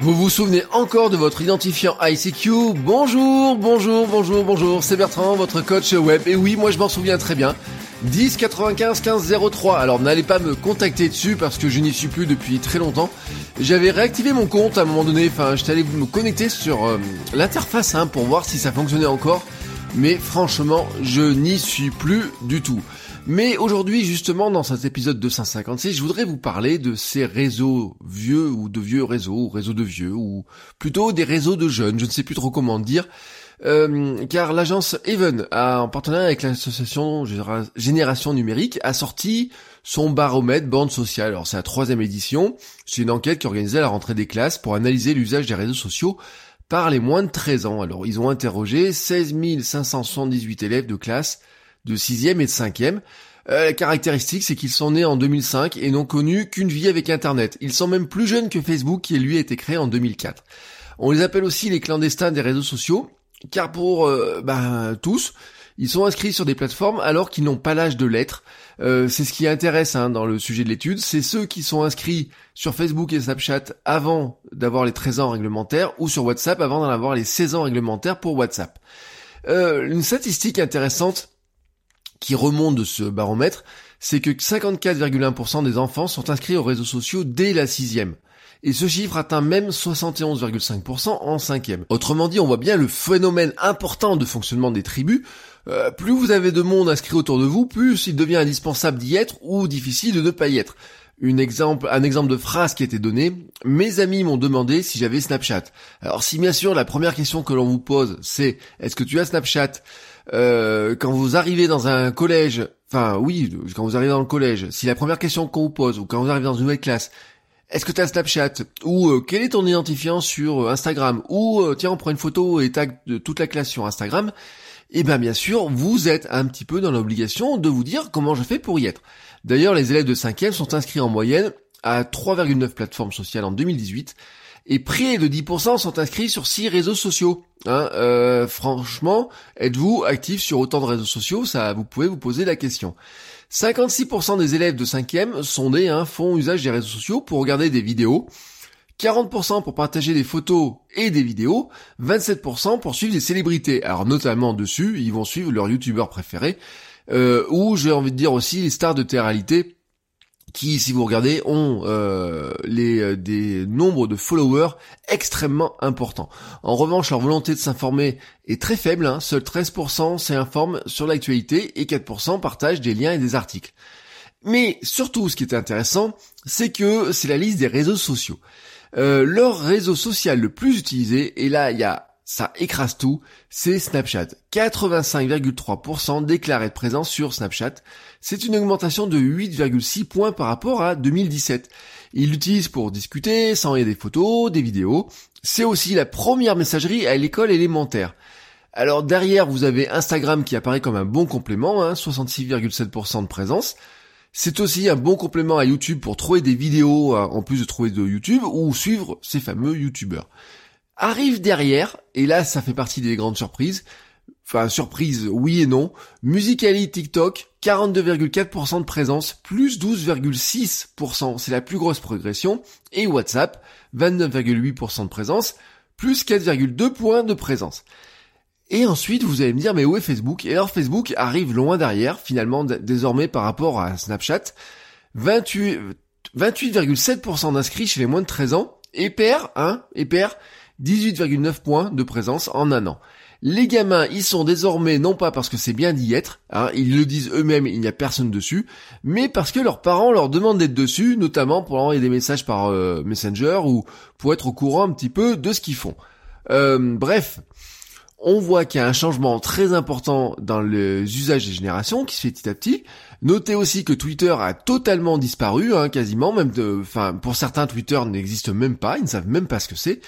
Vous vous souvenez encore de votre identifiant ICQ Bonjour, bonjour, bonjour, bonjour, c'est Bertrand, votre coach web. Et oui, moi je m'en souviens très bien. 10 95 15 03. Alors n'allez pas me contacter dessus parce que je n'y suis plus depuis très longtemps. J'avais réactivé mon compte à un moment donné, enfin j'étais allé me connecter sur euh, l'interface hein, pour voir si ça fonctionnait encore. Mais franchement, je n'y suis plus du tout. Mais aujourd'hui, justement, dans cet épisode 256, je voudrais vous parler de ces réseaux vieux ou de vieux réseaux, ou réseaux de vieux, ou plutôt des réseaux de jeunes, je ne sais plus trop comment dire. Euh, car l'agence Even, en partenariat avec l'association Génération Numérique, a sorti son baromètre bande sociale. Alors c'est la troisième édition, c'est une enquête qui organisait la rentrée des classes pour analyser l'usage des réseaux sociaux par les moins de 13 ans. Alors ils ont interrogé 16 578 élèves de classe de 6e et de 5e. Euh, la caractéristique, c'est qu'ils sont nés en 2005 et n'ont connu qu'une vie avec Internet. Ils sont même plus jeunes que Facebook qui lui a été créé en 2004. On les appelle aussi les clandestins des réseaux sociaux, car pour euh, ben, tous, ils sont inscrits sur des plateformes alors qu'ils n'ont pas l'âge de l'être. Euh, c'est ce qui intéresse hein, dans le sujet de l'étude, c'est ceux qui sont inscrits sur Facebook et Snapchat avant d'avoir les 13 ans réglementaires ou sur WhatsApp avant d'en avoir les 16 ans réglementaires pour WhatsApp. une statistique intéressante qui remonte de ce baromètre, c'est que 54,1% des enfants sont inscrits aux réseaux sociaux dès la sixième. Et ce chiffre atteint même 71,5% en cinquième. Autrement dit, on voit bien le phénomène important de fonctionnement des tribus. Euh, plus vous avez de monde inscrit autour de vous, plus il devient indispensable d'y être ou difficile de ne pas y être. Une exemple, un exemple de phrase qui a été donné. Mes amis m'ont demandé si j'avais Snapchat. Alors si bien sûr la première question que l'on vous pose c'est est-ce que tu as Snapchat? Euh, Quand vous arrivez dans un collège, enfin oui, quand vous arrivez dans le collège, si la première question qu'on vous pose ou quand vous arrivez dans une nouvelle classe, est-ce que tu as Snapchat Ou euh, quel est ton identifiant sur euh, Instagram Ou tiens on prend une photo et tag de toute la classe sur Instagram eh bien bien sûr, vous êtes un petit peu dans l'obligation de vous dire comment je fais pour y être. D'ailleurs, les élèves de 5e sont inscrits en moyenne à 3,9 plateformes sociales en 2018 et près de 10% sont inscrits sur 6 réseaux sociaux. Hein, euh, franchement, êtes-vous actif sur autant de réseaux sociaux? Ça, vous pouvez vous poser la question. 56% des élèves de 5e sondés hein, font usage des réseaux sociaux pour regarder des vidéos, 40% pour partager des photos et des vidéos, 27% pour suivre des célébrités. Alors notamment dessus, ils vont suivre leur youtubeur préféré, euh, ou j'ai envie de dire aussi les stars de télé-réalité qui, si vous regardez, ont euh, euh, des nombres de followers extrêmement importants. En revanche, leur volonté de s'informer est très faible, hein. seuls 13% s'informent sur l'actualité et 4% partagent des liens et des articles. Mais surtout, ce qui est intéressant, c'est que c'est la liste des réseaux sociaux. Euh, leur réseau social le plus utilisé, et là il y a ça écrase tout, c'est Snapchat. 85,3% déclarés de présence sur Snapchat. C'est une augmentation de 8,6 points par rapport à 2017. Ils l'utilisent pour discuter, s'envoyer des photos, des vidéos. C'est aussi la première messagerie à l'école élémentaire. Alors derrière, vous avez Instagram qui apparaît comme un bon complément, hein, 66,7% de présence. C'est aussi un bon complément à YouTube pour trouver des vidéos euh, en plus de trouver de YouTube ou suivre ces fameux YouTubeurs. Arrive derrière, et là ça fait partie des grandes surprises, enfin surprise oui et non, Musicali TikTok, 42,4% de présence, plus 12,6%, c'est la plus grosse progression, et WhatsApp, 29,8% de présence, plus 4,2 points de présence. Et ensuite, vous allez me dire, mais où est Facebook? Et alors Facebook arrive loin derrière, finalement, désormais par rapport à Snapchat. 28,7% d'inscrits chez les moins de 13 ans, et perd, hein, et perd 18,9 points de présence en un an. Les gamins, ils sont désormais non pas parce que c'est bien d'y être, hein, ils le disent eux-mêmes, il n'y a personne dessus, mais parce que leurs parents leur demandent d'être dessus, notamment pour envoyer des messages par euh, Messenger ou pour être au courant un petit peu de ce qu'ils font. Euh, bref, on voit qu'il y a un changement très important dans les usages des générations qui se fait petit à petit. Notez aussi que Twitter a totalement disparu, hein, quasiment, même pour certains, Twitter n'existe même pas, ils ne savent même pas ce que c'est.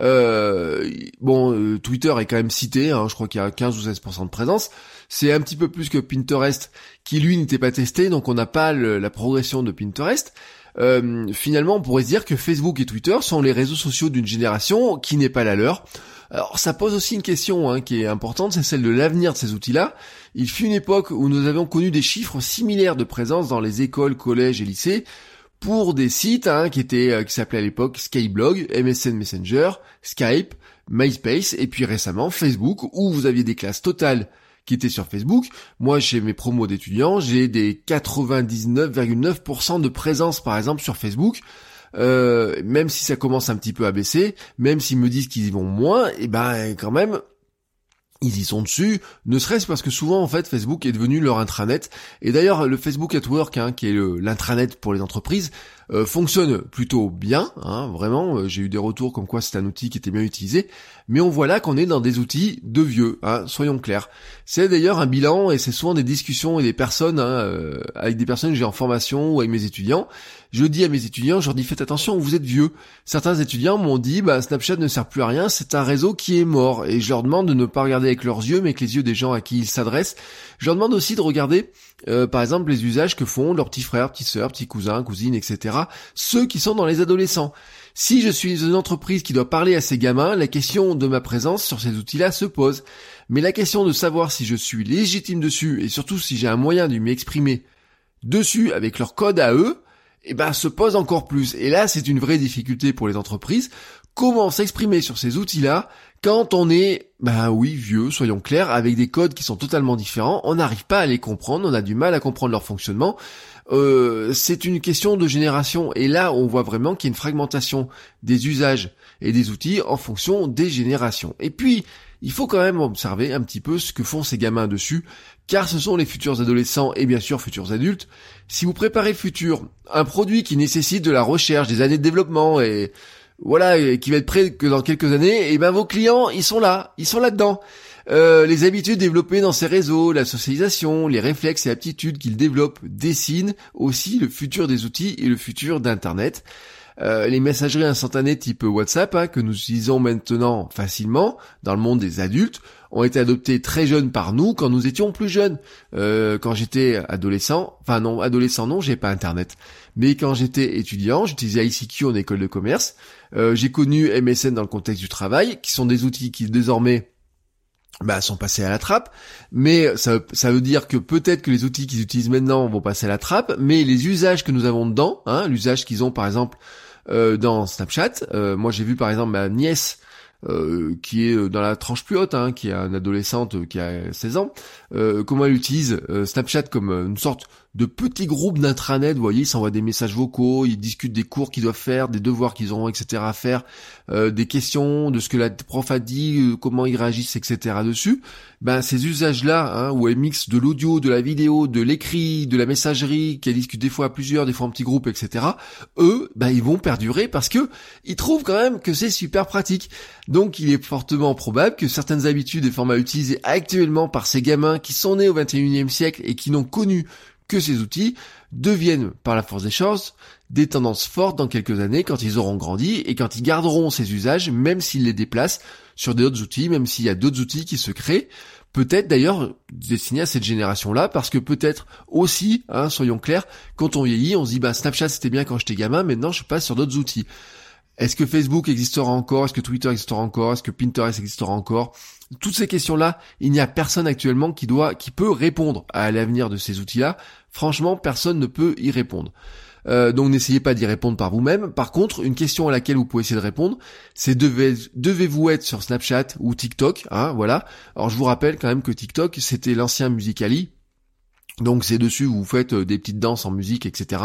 Euh, bon, euh, Twitter est quand même cité, hein, je crois qu'il y a 15 ou 16% de présence. C'est un petit peu plus que Pinterest, qui lui n'était pas testé, donc on n'a pas la progression de Pinterest. Euh, finalement, on pourrait se dire que Facebook et Twitter sont les réseaux sociaux d'une génération qui n'est pas la leur. Alors ça pose aussi une question hein, qui est importante, c'est celle de l'avenir de ces outils-là. Il fut une époque où nous avions connu des chiffres similaires de présence dans les écoles, collèges et lycées pour des sites hein, qui étaient euh, s'appelaient à l'époque Skyblog, MSN Messenger, Skype, MySpace et puis récemment Facebook où vous aviez des classes totales qui étaient sur Facebook. Moi, chez mes promos d'étudiants, j'ai des 99,9% de présence par exemple sur Facebook. Euh, même si ça commence un petit peu à baisser, même s'ils me disent qu'ils y vont moins, et eh ben quand même, ils y sont dessus, ne serait-ce parce que souvent en fait Facebook est devenu leur intranet. Et d'ailleurs le Facebook at Work, hein, qui est l'intranet pour les entreprises, euh, fonctionne plutôt bien, hein, vraiment. Euh, j'ai eu des retours comme quoi c'est un outil qui était bien utilisé, mais on voit là qu'on est dans des outils de vieux, hein, soyons clairs. C'est d'ailleurs un bilan et c'est souvent des discussions et des personnes, hein, euh, avec des personnes que j'ai en formation ou avec mes étudiants. Je dis à mes étudiants, je leur dis faites attention, vous êtes vieux. Certains étudiants m'ont dit, bah Snapchat ne sert plus à rien, c'est un réseau qui est mort. Et je leur demande de ne pas regarder avec leurs yeux, mais avec les yeux des gens à qui ils s'adressent. Je leur demande aussi de regarder, par exemple, les usages que font leurs petits frères, petites sœurs, petits cousins, cousines, etc ceux qui sont dans les adolescents. Si je suis une entreprise qui doit parler à ces gamins, la question de ma présence sur ces outils-là se pose. Mais la question de savoir si je suis légitime dessus et surtout si j'ai un moyen de m'exprimer dessus avec leur code à eux, eh ben, se pose encore plus. Et là, c'est une vraie difficulté pour les entreprises. Comment s'exprimer sur ces outils-là quand on est, ben oui, vieux, soyons clairs, avec des codes qui sont totalement différents, on n'arrive pas à les comprendre, on a du mal à comprendre leur fonctionnement. Euh, c'est une question de génération. Et là, on voit vraiment qu'il y a une fragmentation des usages et des outils en fonction des générations. Et puis, il faut quand même observer un petit peu ce que font ces gamins dessus, car ce sont les futurs adolescents et bien sûr futurs adultes. Si vous préparez le futur, un produit qui nécessite de la recherche, des années de développement et voilà, qui va être prêt que dans quelques années, et ben vos clients, ils sont là, ils sont là-dedans. Euh, les habitudes développées dans ces réseaux, la socialisation, les réflexes et aptitudes qu'ils développent dessinent aussi le futur des outils et le futur d'Internet. Euh, les messageries instantanées type WhatsApp hein, que nous utilisons maintenant facilement dans le monde des adultes ont été adoptées très jeunes par nous quand nous étions plus jeunes. Euh, quand j'étais adolescent, enfin non, adolescent non, j'ai pas internet. Mais quand j'étais étudiant, j'utilisais ICQ en école de commerce. j'ai connu MSN dans le contexte du travail, qui sont des outils qui désormais bah, sont passés à la trappe, mais ça, veut dire que peut-être que les outils qu'ils utilisent maintenant vont passer à la trappe, mais les usages que nous avons dedans, hein, l'usage qu'ils ont par exemple euh, dans Snapchat, euh, moi j'ai vu par exemple ma nièce euh, qui est dans la tranche plus haute, hein, qui est une adolescente qui a 16 ans, comment elle utilise Snapchat comme une sorte de petits groupes d'intranet, vous voyez, ils s'envoient des messages vocaux, ils discutent des cours qu'ils doivent faire, des devoirs qu'ils auront, etc. à faire, euh, des questions, de ce que la prof a dit, euh, comment ils réagissent, etc. dessus. Ben ces usages-là, hein, où elle mixe de l'audio, de la vidéo, de l'écrit, de la messagerie, qu'elle discute des fois à plusieurs, des fois en petits groupes, etc. Eux, ben ils vont perdurer parce que ils trouvent quand même que c'est super pratique. Donc il est fortement probable que certaines habitudes et formats utilisés actuellement par ces gamins qui sont nés au 21e siècle et qui n'ont connu que ces outils deviennent, par la force des choses, des tendances fortes dans quelques années quand ils auront grandi et quand ils garderont ces usages, même s'ils les déplacent sur d'autres outils, même s'il y a d'autres outils qui se créent. Peut-être d'ailleurs destinés à cette génération-là, parce que peut-être aussi, hein, soyons clairs, quand on vieillit, on se dit bah Snapchat c'était bien quand j'étais gamin, maintenant je passe sur d'autres outils. Est-ce que Facebook existera encore? Est-ce que Twitter existera encore? Est-ce que Pinterest existera encore? Toutes ces questions-là, il n'y a personne actuellement qui doit, qui peut répondre à l'avenir de ces outils-là. Franchement, personne ne peut y répondre. Euh, donc n'essayez pas d'y répondre par vous-même. Par contre, une question à laquelle vous pouvez essayer de répondre, c'est devez, devez-vous être sur Snapchat ou TikTok hein, Voilà. Alors je vous rappelle quand même que TikTok, c'était l'ancien Musicali, Donc c'est dessus où vous faites euh, des petites danses en musique, etc.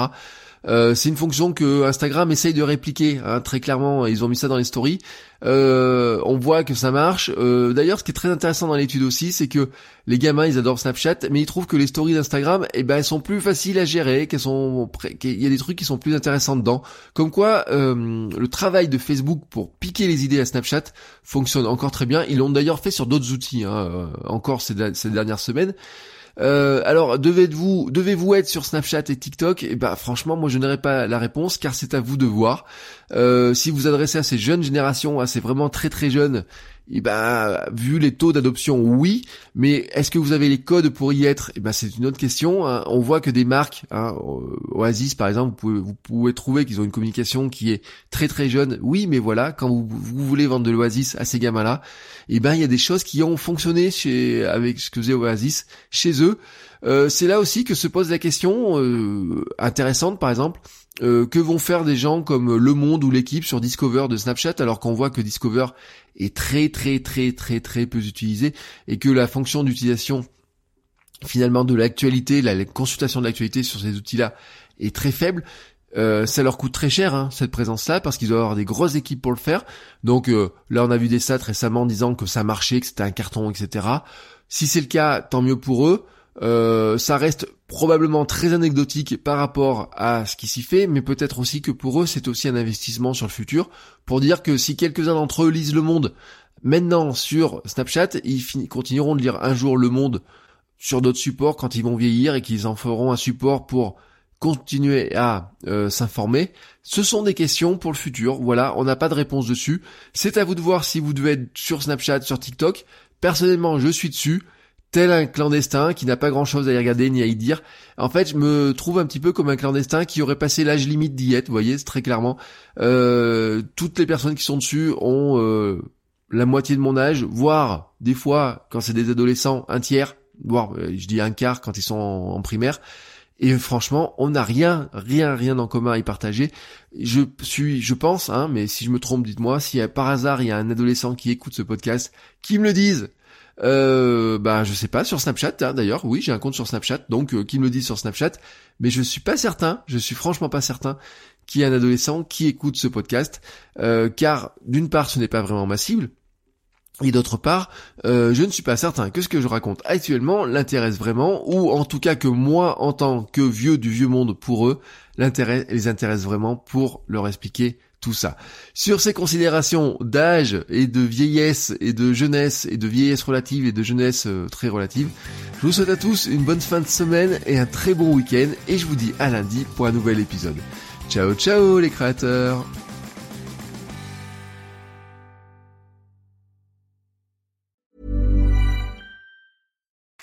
Euh, c'est une fonction que Instagram essaye de répliquer hein, très clairement. Ils ont mis ça dans les stories. Euh, on voit que ça marche. D'ailleurs, ce qui est très intéressant dans l'étude aussi, c'est que les gamins ils adorent Snapchat, mais ils trouvent que les stories d'Instagram, eh ben, elles sont plus faciles à gérer, qu'elles sont, qu'il y a des trucs qui sont plus intéressants dedans. Comme quoi, le travail de Facebook pour piquer les idées à Snapchat fonctionne encore très bien. Ils l'ont d'ailleurs fait sur d'autres outils, hein, encore ces, ces dernières semaines. Euh, alors, devez-vous devez-vous être sur Snapchat et TikTok? Et eh ben, franchement, moi, je n'aurai pas la réponse, car c'est à vous de voir. Euh, si vous adressez à ces jeunes générations, à ces vraiment très très jeunes, eh ben, vu les taux d'adoption, oui, mais est-ce que vous avez les codes pour y être? Eh ben, c'est une autre question. Hein. On voit que des marques, hein, Oasis par exemple, vous pouvez, trouver qu'ils ont une communication qui est très très jeune. Oui, mais voilà, quand vous, vous voulez vendre de l'Oasis à ces gamins-là, et ben, il y a des choses qui ont fonctionné chez avec ce que faisait Oasis chez eux. Euh, c'est là aussi que se pose la question euh, intéressante, par exemple. Euh, que vont faire des gens comme Le Monde ou l'équipe sur Discover de Snapchat alors qu'on voit que Discover est très très très très très peu utilisé et que la fonction d'utilisation finalement de l'actualité, la, consultation de l'actualité sur ces outils-là est très faible. Euh, ça leur coûte très cher hein, cette présence-là parce qu'ils doivent avoir des grosses équipes pour le faire. Donc euh, là, on a vu des stats récemment disant que ça marchait, que c'était un carton, etc. Si c'est le cas, tant mieux pour eux. Euh, ça reste probablement très anecdotique par rapport à ce qui s'y fait, mais peut-être aussi que pour eux c'est aussi un investissement sur le futur, pour dire que si quelques-uns d'entre eux lisent Le Monde maintenant sur Snapchat, ils continueront de lire un jour Le Monde sur d'autres supports quand ils vont vieillir et qu'ils en feront un support pour continuer à euh, s'informer. Ce sont des questions pour le futur. Voilà, on n'a pas de réponse dessus. C'est à vous de voir si vous devez être sur Snapchat, sur TikTok. Personnellement, je suis dessus tel un clandestin qui n'a pas grand chose à y regarder ni à y dire. En fait, je me trouve un petit peu comme un clandestin qui aurait passé l'âge limite d'y être, vous voyez, très clairement. Euh, toutes les personnes qui sont dessus ont euh, la moitié de mon âge, voire des fois, quand c'est des adolescents, un tiers, voire euh, je dis un quart quand ils sont en, primaire. Et franchement, on n'a rien, rien, rien en commun à y partager. Je suis, je pense, hein, mais si je me trompe, dites-moi, si par hasard il y a un adolescent qui écoute ce podcast, qui me le dise. Euh, bah je sais pas sur Snapchat hein, d'ailleurs. Oui j'ai un compte sur Snapchat donc euh, qui me le dit sur Snapchat. Mais je suis pas certain je suis franchement pas certain qu'il y ait un adolescent qui écoute ce podcast euh, car d'une part ce n'est pas vraiment ma cible et d'autre part, euh, je ne suis pas certain que ce que je raconte actuellement l'intéresse vraiment, ou en tout cas que moi, en tant que vieux du vieux monde pour eux, l'intérêt les intéresse vraiment pour leur expliquer ça. Sur ces considérations d'âge et de vieillesse et de jeunesse et de vieillesse relative et de jeunesse euh, très relative, je vous souhaite à tous une bonne fin de semaine et un très bon week-end et je vous dis à lundi pour un nouvel épisode. Ciao ciao les créateurs